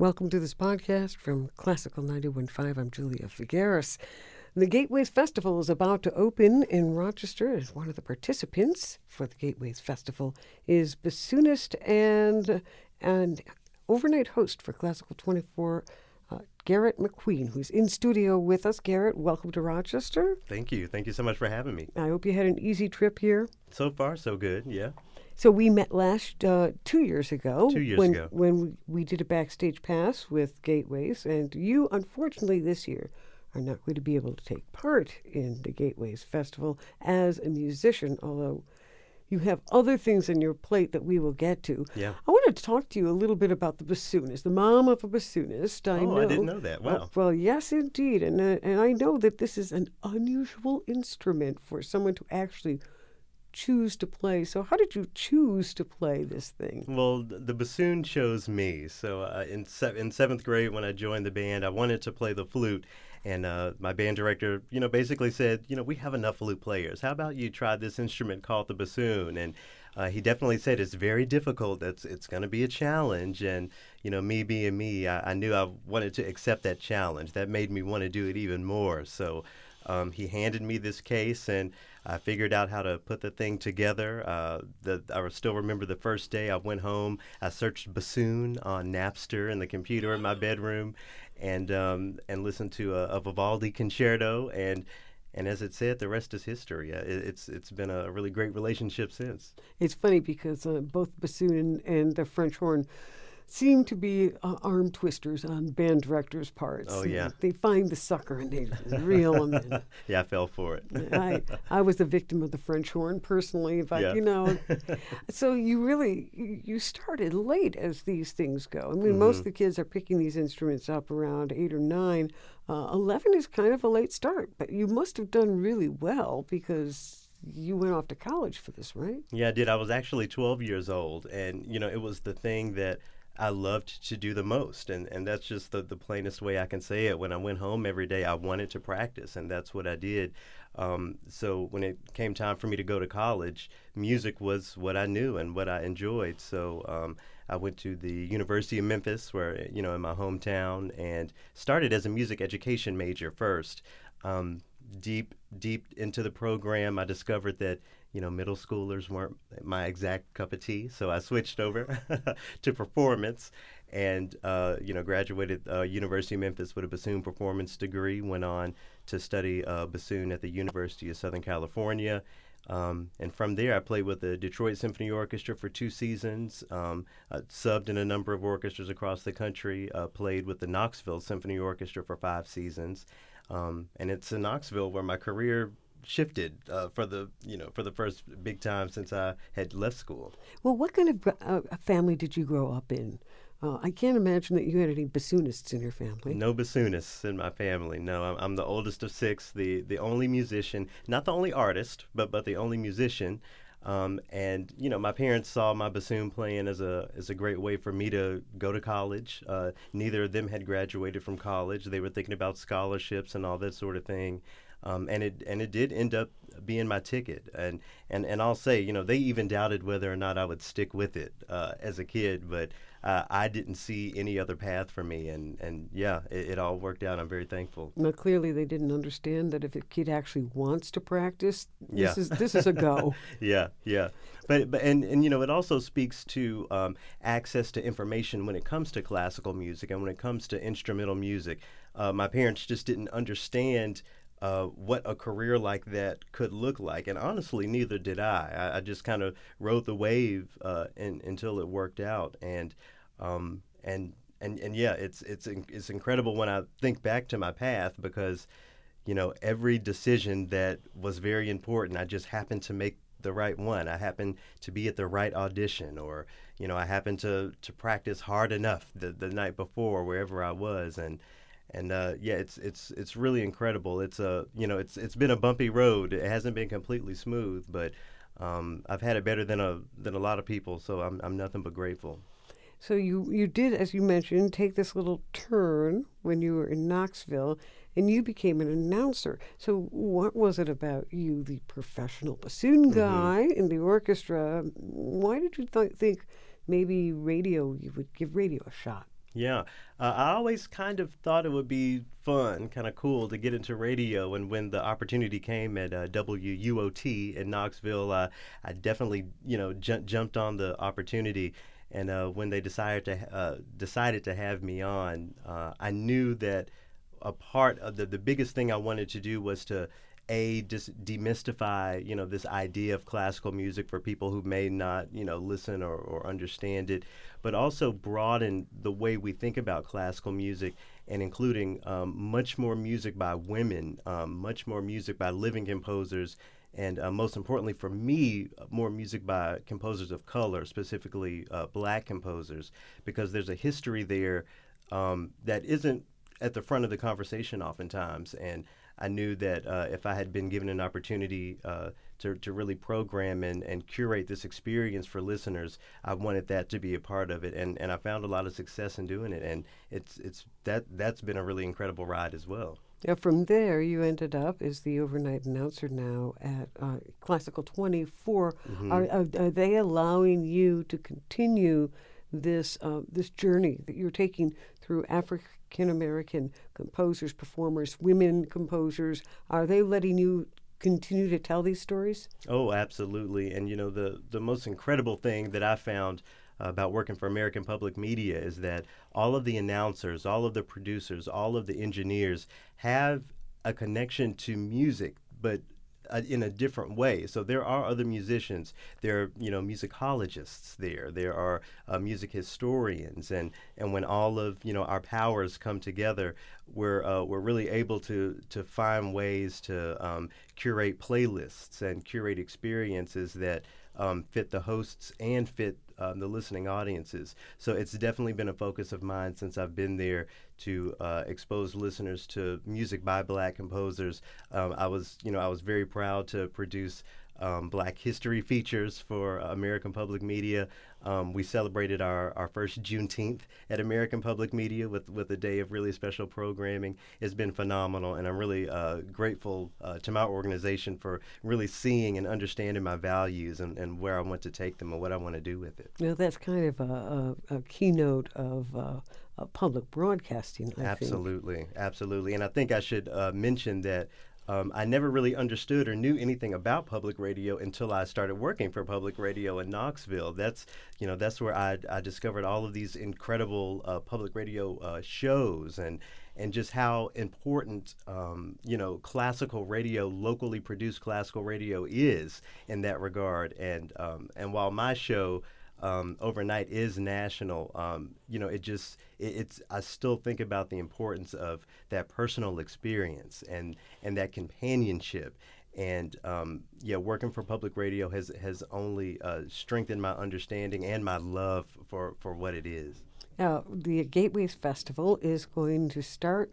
Welcome to this podcast from Classical 91.5. I'm Julia Figueras. The Gateways Festival is about to open in Rochester. As one of the participants for the Gateways Festival is bassoonist and and overnight host for Classical 24, uh, Garrett McQueen, who's in studio with us. Garrett, welcome to Rochester. Thank you. Thank you so much for having me. I hope you had an easy trip here. So far, so good. Yeah. So we met last uh, two years ago. Two years when, ago. when we, did a backstage pass with Gateways, and you, unfortunately, this year are not going to be able to take part in the Gateways Festival as a musician, although you have other things on your plate that we will get to. Yeah. I wanted to talk to you a little bit about the bassoonist, the mom of a bassoonist. I Oh, know. I didn't know that. Wow. well, yes, indeed, and uh, and I know that this is an unusual instrument for someone to actually choose to play. So, how did you choose to play this thing? Well, the bassoon chose me. So uh, in se- in seventh grade, when I joined the band, I wanted to play the flute, and uh, my band director, you know, basically said, you know, we have enough flute players. How about you try this instrument called the bassoon? And uh, he definitely said it's very difficult. It's it's going to be a challenge, and you know, me being me, I, I knew I wanted to accept that challenge. That made me want to do it even more. So. Um, he handed me this case, and I figured out how to put the thing together. Uh, the, I still remember the first day I went home. I searched bassoon on Napster in the computer in my bedroom, and um, and listened to a, a Vivaldi concerto. And and as it said, the rest is history. Uh, it, it's it's been a really great relationship since. It's funny because uh, both bassoon and, and the French horn seem to be uh, arm twisters on band directors' parts. Oh, yeah. They find the sucker and they reel them in. Yeah, I fell for it. I, I was the victim of the French horn personally, but Yeah. you know, so you really you started late as these things go. I mean, most of Mm-hmm. the kids are picking these instruments up around eight or nine. Uh, Eleven is kind of a late start, but you must have done really well because you went off to college for this, right? Yeah, I did. I was actually 12 years old, and you know, it was the thing that I loved to do the most, and and that's just the the plainest way I can say it. When I went home every day, I wanted to practice, and that's what I did. Um, so when it came time for me to go to college, music was what I knew and what I enjoyed. So um, I went to the University of Memphis, where you know, in my hometown, and started as a music education major first. Um, deep deep into the program, I discovered that you know middle schoolers weren't my exact cup of tea, so I switched over to performance, and uh, you know graduated uh, University of Memphis with a bassoon performance degree. Went on to study uh, bassoon at the University of Southern California. Um, and from there, I played with the Detroit Symphony Orchestra for two seasons, um, subbed in a number of orchestras across the country, uh, played with the Knoxville Symphony Orchestra for five seasons. Um, and it's in Knoxville where my career shifted uh, for the you know for the first big time since I had left school. Well, what kind of uh, family did you grow up in? Uh, I can't imagine that you had any bassoonists in your family. No bassoonists in my family. No, I'm, I'm the oldest of six, the the only musician, not the only artist, but but the only musician. Um, and you know, my parents saw my bassoon playing as a as a great way for me to go to college. Uh, neither of them had graduated from college. They were thinking about scholarships and all that sort of thing. Um, and it and it did end up being my ticket. And, and and I'll say, you know, they even doubted whether or not I would stick with it uh, as a kid, but uh, I didn't see any other path for me. And and yeah, it, it all worked out. I'm very thankful. Now, clearly, they didn't understand that if a kid actually wants to practice, this Yeah. is this is a go. yeah, yeah. But but and, and you know it also speaks to um, access to information when it comes to classical music and when it comes to instrumental music. Uh, my parents just didn't understand. Uh, what a career like that could look like, and honestly, neither did I. I, I just kind of rode the wave uh, in, until it worked out, and um, and and and yeah, it's it's it's incredible when I think back to my path because you know, every decision that was very important, I just happened to make the right one. I happened to be at the right audition, or you know, I happened to to practice hard enough the the night before wherever I was, and and uh, yeah, it's it's it's really incredible. It's a you know, it's it's been a bumpy road. It hasn't been completely smooth, but um, I've had it better than a than a lot of people. So I'm I'm nothing but grateful. So you you did, as you mentioned, take this little turn when you were in Knoxville, and you became an announcer. So what was it about you, the professional bassoon guy in the orchestra? Why did you th- think maybe radio? You would give radio a shot? Yeah, uh, I always kind of thought it would be fun, kind of cool to get into radio. And when the opportunity came at uh, WUOT in Knoxville, uh, I definitely, you know, ju- jumped on the opportunity. And uh, when they decided to uh, decided to have me on, uh, I knew that a part of the the biggest thing I wanted to do was to a just demystify you know this idea of classical music for people who may not you know listen or, or understand it but also broaden the way we think about classical music and including um, much more music by women um, much more music by living composers and uh, most importantly for me more music by composers of color specifically uh, black composers because there's a history there um, that isn't at the front of the conversation oftentimes and I knew that uh, if I had been given an opportunity uh, to, to really program and, and curate this experience for listeners, I wanted that to be a part of it, and, and I found a lot of success in doing it, and it's it's that that's been a really incredible ride as well. Now, from there, you ended up as the overnight announcer now at uh, Classical 24. Mm-hmm. Are, are, are, they allowing you to continue this uh, this journey that you're taking through Africa? African American composers, performers, women composers? Are they letting you continue to tell these stories? Oh, absolutely. And you know, the the most incredible thing that I found about working for American Public Media is that all of the announcers, all of the producers, all of the engineers have a connection to music, but uh, in a different way. So there are other musicians. There are you know musicologists there. There are uh, music historians, and and when all of you know our powers come together, we're uh, we're really able to to find ways to um, curate playlists and curate experiences that um, fit the hosts and fit um, the listening audiences. So it's definitely been a focus of mine since I've been there to uh, expose listeners to music by black composers. Um, I was, you know, I was very proud to produce um, Black History features for American Public Media. Um, we celebrated our, our first Juneteenth at American Public Media with, with a day of really special programming. It's been phenomenal, and I'm really uh, grateful uh, to my organization for really seeing and understanding my values and, and where I want to take them and what I want to do with it. Know, that's kind of a, a, a keynote of uh, public broadcasting. I absolutely, think. absolutely, and I think I should uh, mention that um, I never really understood or knew anything about public radio until I started working for public radio in Knoxville. That's you know that's where I, I discovered all of these incredible uh, public radio uh, shows and and just how important um, you know classical radio, locally produced classical radio is in that regard. And um, and while my show um, overnight is national. Um, you know, it just it, it's. I still think about the importance of that personal experience and and that companionship. And um, yeah, working for public radio has has only uh, strengthened my understanding and my love for for what it is. Now, the Gateways Festival is going to start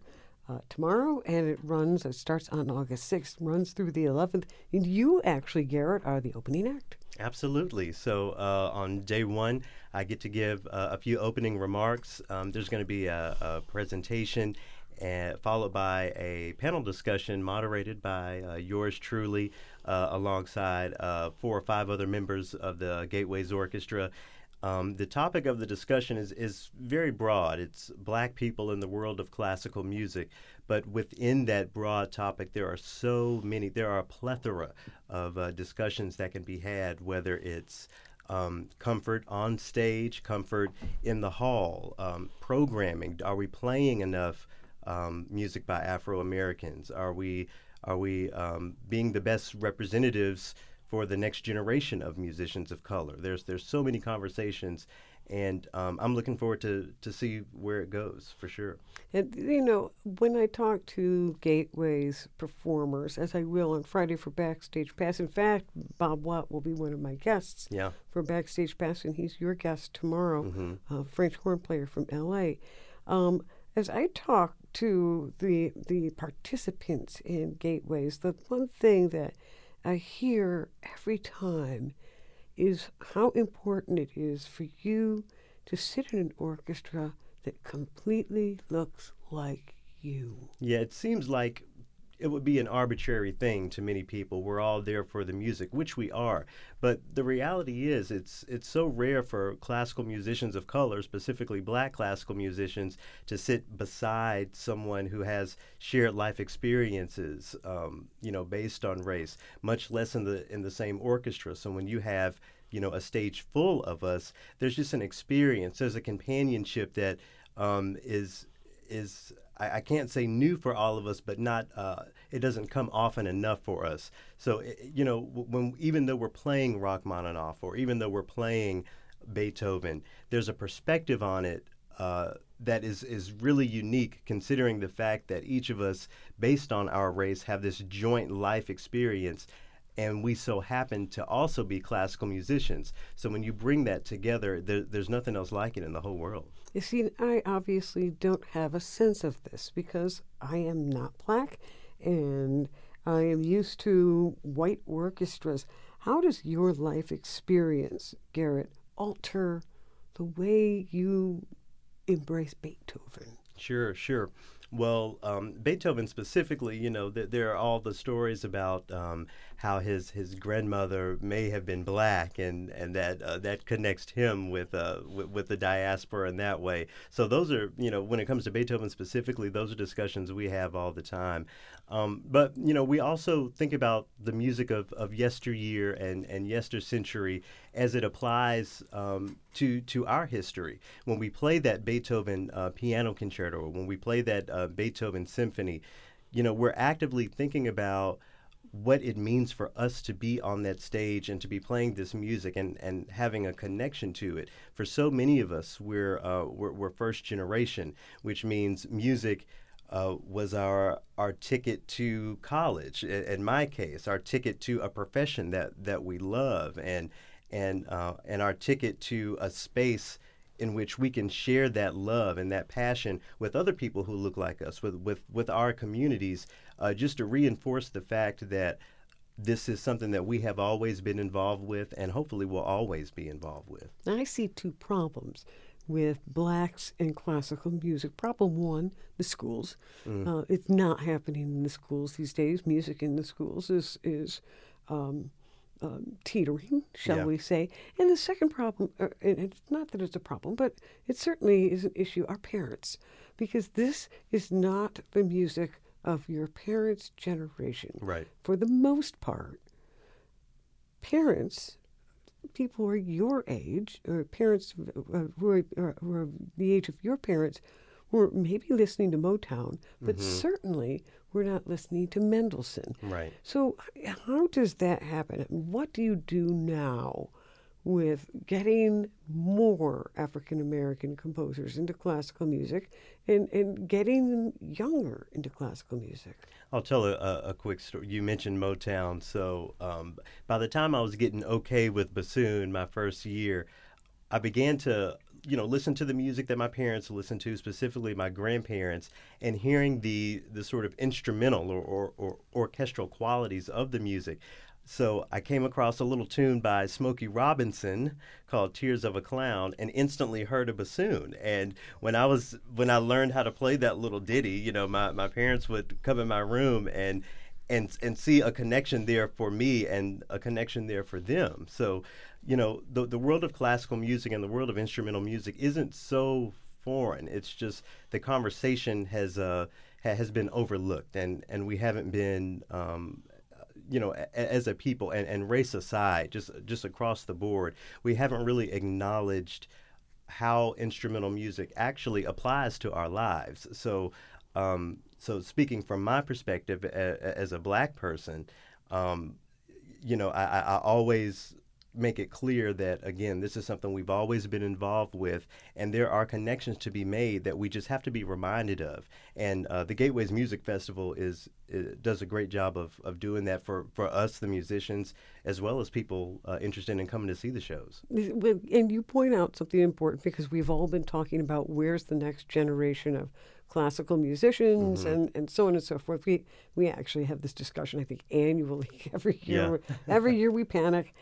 uh, tomorrow, and it runs. It starts on August sixth, runs through the eleventh. And you actually, Garrett, are the opening act. Absolutely. So uh, on day one, I get to give uh, a few opening remarks. Um, there's going to be a, a presentation. And followed by a panel discussion moderated by uh, yours truly, uh, alongside uh, four or five other members of the Gateways Orchestra. Um, the topic of the discussion is, is very broad. It's black people in the world of classical music. But within that broad topic, there are so many, there are a plethora of uh, discussions that can be had, whether it's um, comfort on stage, comfort in the hall, um, programming. Are we playing enough um, music by Afro Americans? Are we are we um, being the best representatives for the next generation of musicians of color. There's there's so many conversations, and um, I'm looking forward to to see where it goes for sure. And you know, when I talk to Gateways performers, as I will on Friday for Backstage Pass. In fact, Bob Watt will be one of my guests. Yeah. For Backstage Pass, and he's your guest tomorrow. Mm-hmm. Uh, French horn player from L.A. Um, as I talk to the the participants in Gateways, the one thing that I hear every time is how important it is for you to sit in an orchestra that completely looks like you. Yeah, it seems like it would be an arbitrary thing to many people. We're all there for the music, which we are. But the reality is, it's it's so rare for classical musicians of color, specifically black classical musicians, to sit beside someone who has shared life experiences, um, you know, based on race. Much less in the in the same orchestra. So when you have you know a stage full of us, there's just an experience. There's a companionship that um, is is I, I, can't say new for all of us, but not uh, it doesn't come often enough for us. So you know, when even though we're playing Rachmaninoff or even though we're playing Beethoven, there's a perspective on it uh, that is is really unique, considering the fact that each of us, based on our race, have this joint life experience and we so happen to also be classical musicians. So when you bring that together, there, there's nothing else like it in the whole world. You see, I obviously don't have a sense of this because I am not black and I am used to white orchestras. How does your life experience, Garrett, alter the way you embrace Beethoven? Sure, sure. Well, um, Beethoven specifically, you know, th- there are all the stories about um, how his, his grandmother may have been black, and and that uh, that connects him with, uh, with, with the diaspora in that way. So those are, you know, when it comes to Beethoven specifically, those are discussions we have all the time. Um, but you know, we also think about the music of, of yesteryear and and yester century as it applies um, to to our history. When we play that Beethoven uh, piano concerto, when we play that uh, Beethoven symphony, you know, we're actively thinking about what it means for us to be on that stage and to be playing this music and, and having a connection to it. For so many of us, we're, uh, we're, we're, first generation, which means music uh, was our, our ticket to college. In my case, our ticket to a profession that, that we love and, and, uh, and our ticket to a space in which we can share that love and that passion with other people who look like us, with with with our communities, uh, just to reinforce the fact that this is something that we have always been involved with, and hopefully will always be involved with. I see two problems with blacks and classical music. Problem one, the schools. Mm. Uh, it's not happening in the schools these days. Music in the schools is is um, um, teetering, shall yeah. we say. And the second problem, uh, and it's not that it's a problem, but it certainly is an issue, our parents, because this is not the music of your parents' generation. Right. For the most part, parents, people who are your age, or parents who, are, who are the age of your parents, were maybe listening to Motown, but mm-hmm. certainly we're not listening to Mendelssohn. Right. So, how does that happen? What do you do now with getting more African American composers into classical music and, and getting them younger into classical music? I'll tell a, a quick story. You mentioned Motown. So, um, by the time I was getting okay with bassoon my first year, I began to you know listen to the music that my parents listened to specifically my grandparents and hearing the the sort of instrumental or, or, or orchestral qualities of the music so I came across a little tune by Smokey Robinson called "Tears of a Clown" and instantly heard a bassoon. And when I was when I learned how to play that little ditty, you know, my, my parents would come in my room and and and see a connection there for me and a connection there for them. So you know, the the world of classical music and the world of instrumental music isn't so foreign. It's just the conversation has uh, ha- has been overlooked, and and we haven't been. Um, you know, a, as a people and, and race aside, just just across the board, we haven't really acknowledged how instrumental music actually applies to our lives. So, um, so speaking from my perspective a, as a black person, um, you know, I, I always make it clear that again this is something we've always been involved with and there are connections to be made that we just have to be reminded of. And uh, the gateways music festival is, does a great job of, of doing that for, for us the musicians as well as people uh, interested in coming to see the shows. And you point out something important because we've all been talking about where's the next generation of classical musicians mm-hmm. and, and so on and so forth. We we actually have this discussion I think annually every year. Yeah. every year we panic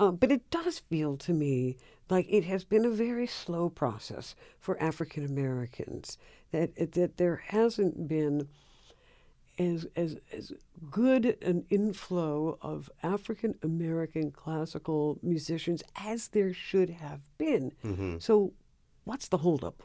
um, but it does feel to me like it has been a very slow process for African Americans. That that there hasn't been as as as good an inflow of African American classical musicians as there should have been. Mm-hmm. So, what's the holdup?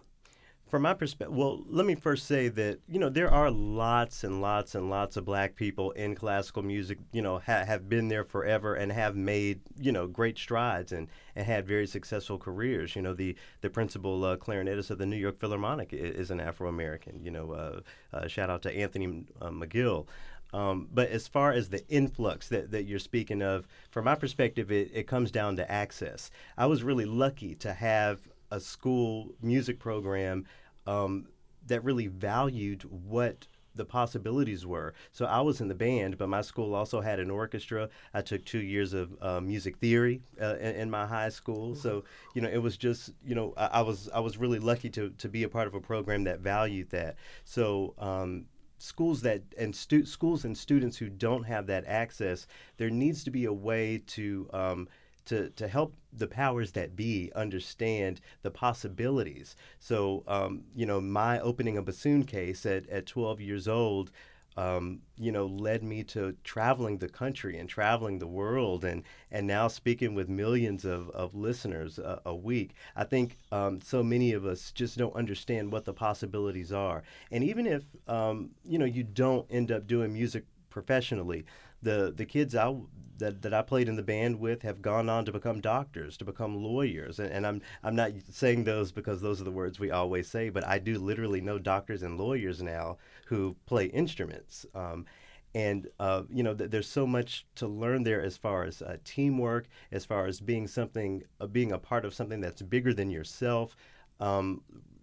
From my perspective, well, let me first say that you know there are lots and lots and lots of black people in classical music. You know, ha- have been there forever and have made you know great strides and, and had very successful careers. You know, the the principal uh, clarinetist of the New York Philharmonic is, is an Afro American. You know, uh, uh, shout out to Anthony uh, McGill. Um, but as far as the influx that, that you're speaking of, from my perspective, it, it comes down to access. I was really lucky to have a school music program um, that really valued what the possibilities were. So I was in the band, but my school also had an orchestra. I took two years of uh, music theory uh, in, in, my high school. Mm-hmm. So you know, it was just you know, I, I, was I was really lucky to to be a part of a program that valued that. So. Um, schools that and stu- schools and students who don't have that access, there needs to be a way to um, to, to help the powers that be understand the possibilities. So, um, you know, my opening a bassoon case at, at 12 years old, um, you know, led me to traveling the country and traveling the world and, and now speaking with millions of, of listeners a, a week. I think um, so many of us just don't understand what the possibilities are. And even if, um, you know, you don't end up doing music professionally, the the kids I that, that I played in the band with have gone on to become doctors, to become lawyers, and, and I'm I'm not saying those because those are the words we always say, but I do literally know doctors and lawyers now who play instruments. Um, and uh, you know th- there's so much to learn there as far as uh, teamwork, as far as being something, uh, being a part of something that's bigger than yourself. Um,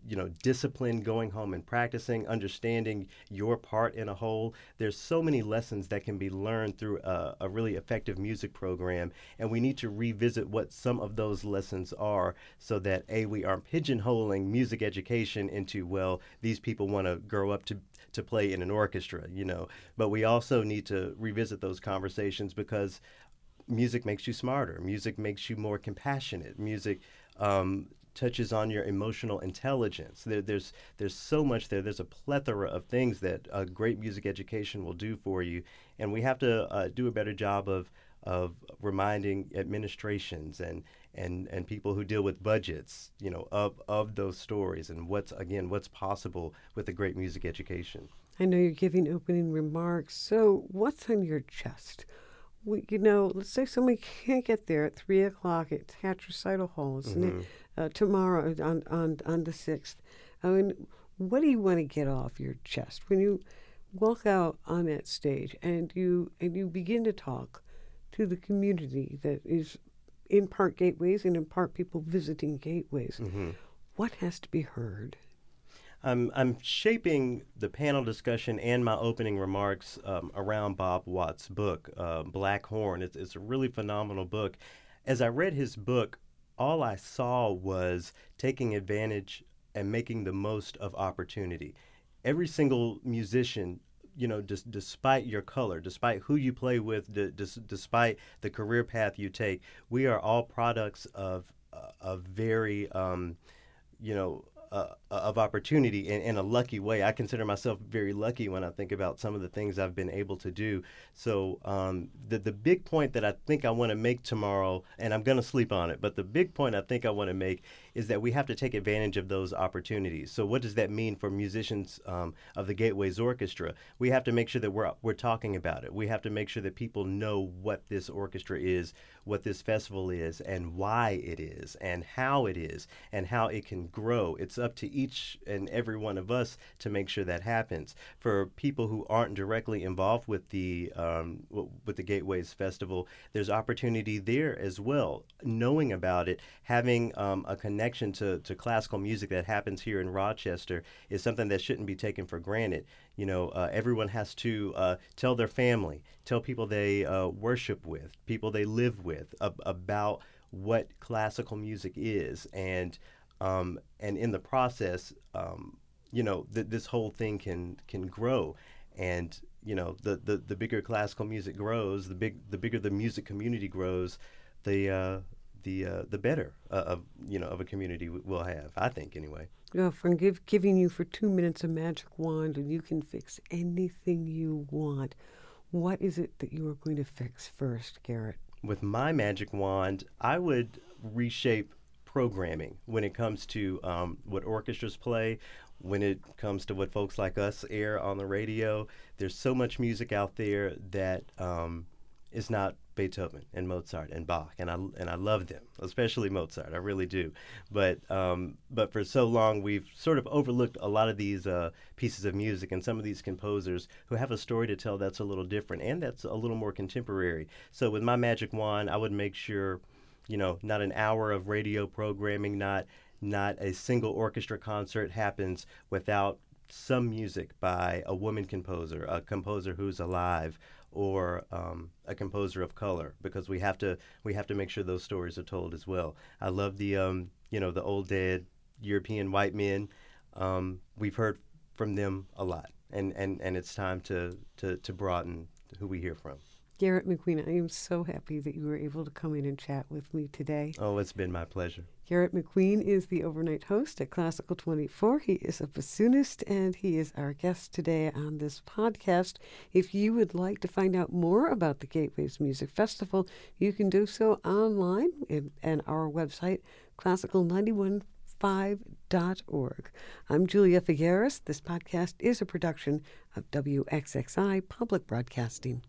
you know, discipline, going home and practicing, understanding your part in a whole. There's so many lessons that can be learned through a, a, really effective music program, and we need to revisit what some of those lessons are so that A, we aren't pigeonholing music education into, well, these people want to grow up to, to play in an orchestra, you know, but we also need to revisit those conversations because music makes you smarter, music makes you more compassionate, music um, touches on your emotional intelligence. There, there's there's so much there. There's a plethora of things that a great music education will do for you, and we have to uh, do a better job of of reminding administrations and and and people who deal with budgets, you know, of of those stories and what's again what's possible with a great music education. I know you're giving opening remarks. So, what's on your chest? We, you know, let's say somebody can't get there at three o'clock at Hatch Recital Hall, isn't mm-hmm. it? uh, tomorrow on, on, on the 6th. I mean, what do you want to get off your chest when you walk out on that stage and you and you begin to talk to the community that is in part gateways and in part people visiting gateways? Mm-hmm. What has to be heard? I'm, I'm shaping the panel discussion and my opening remarks um, around Bob Watt's book, uh, Black Horn. It's, it's a really phenomenal book. As I read his book, all I saw was taking advantage and making the most of opportunity. Every single musician, you know, dis- despite your color, despite who you play with, d- dis- despite the career path you take, we are all products of uh, a very, um, you know, uh, of opportunity in, in, a lucky way. I consider myself very lucky when I think about some of the things I've been able to do. So um, the the big point that I think I want to make tomorrow, and I'm going to sleep on it, but the big point I think I want to make is that we have to take advantage of those opportunities. So what does that mean for musicians um, of the Gateways Orchestra? We have to make sure that we're we're talking about it. We have to make sure that people know what this orchestra is, what this festival is, and why it is, and how it is, and how it can grow. It's up to each and every one of us to make sure that happens. For people who aren't directly involved with the um, with the Gateways Festival, there's opportunity there as well. Knowing about it, having um, a connection to, to classical music that happens here in Rochester is something that shouldn't be taken for granted. You know, uh, everyone has to uh, tell their family, tell people they uh, worship with, people they live with ab- about what classical music is, and um, and in the process, um, you know, th- this whole thing can can grow, and you know, the, the the bigger classical music grows, the big the bigger the music community grows, the uh, the uh, the better uh, of you know of a community we'll have. I think anyway. Oh, from give, giving you for two minutes a magic wand and you can fix anything you want. What is it that you are going to fix first, Garrett? With my magic wand, I would reshape programming when it comes to um, what orchestras play, when it comes to what folks like us air on the radio. There's so much music out there that um, is not Beethoven and Mozart and Bach, and I and I love them, especially Mozart. I really do. But um, but for so long, we've sort of overlooked a lot of these uh, pieces of music and some of these composers who have a story to tell that's a little different and that's a little more contemporary. So with my magic wand, I would make sure, you know, not an hour of radio programming, not not a single orchestra concert happens without some music by a woman composer, a composer who's alive, or um, a composer of color, because we have to we have to make sure those stories are told as well. I love the um, you know the old dead European white men. Um, we've heard from them a lot, and, and, and it's time to, to, to broaden who we hear from. Garrett McQueen, I am so happy that you were able to come in and chat with me today. Oh, it's been my pleasure. Garrett McQueen is the overnight host at Classical 24. He is a bassoonist and he is our guest today on this podcast. If you would like to find out more about the Gateways Music Festival, you can do so online and our website, classical915.org. I'm Julia Figueras. This podcast is a production of WXXI Public Broadcasting.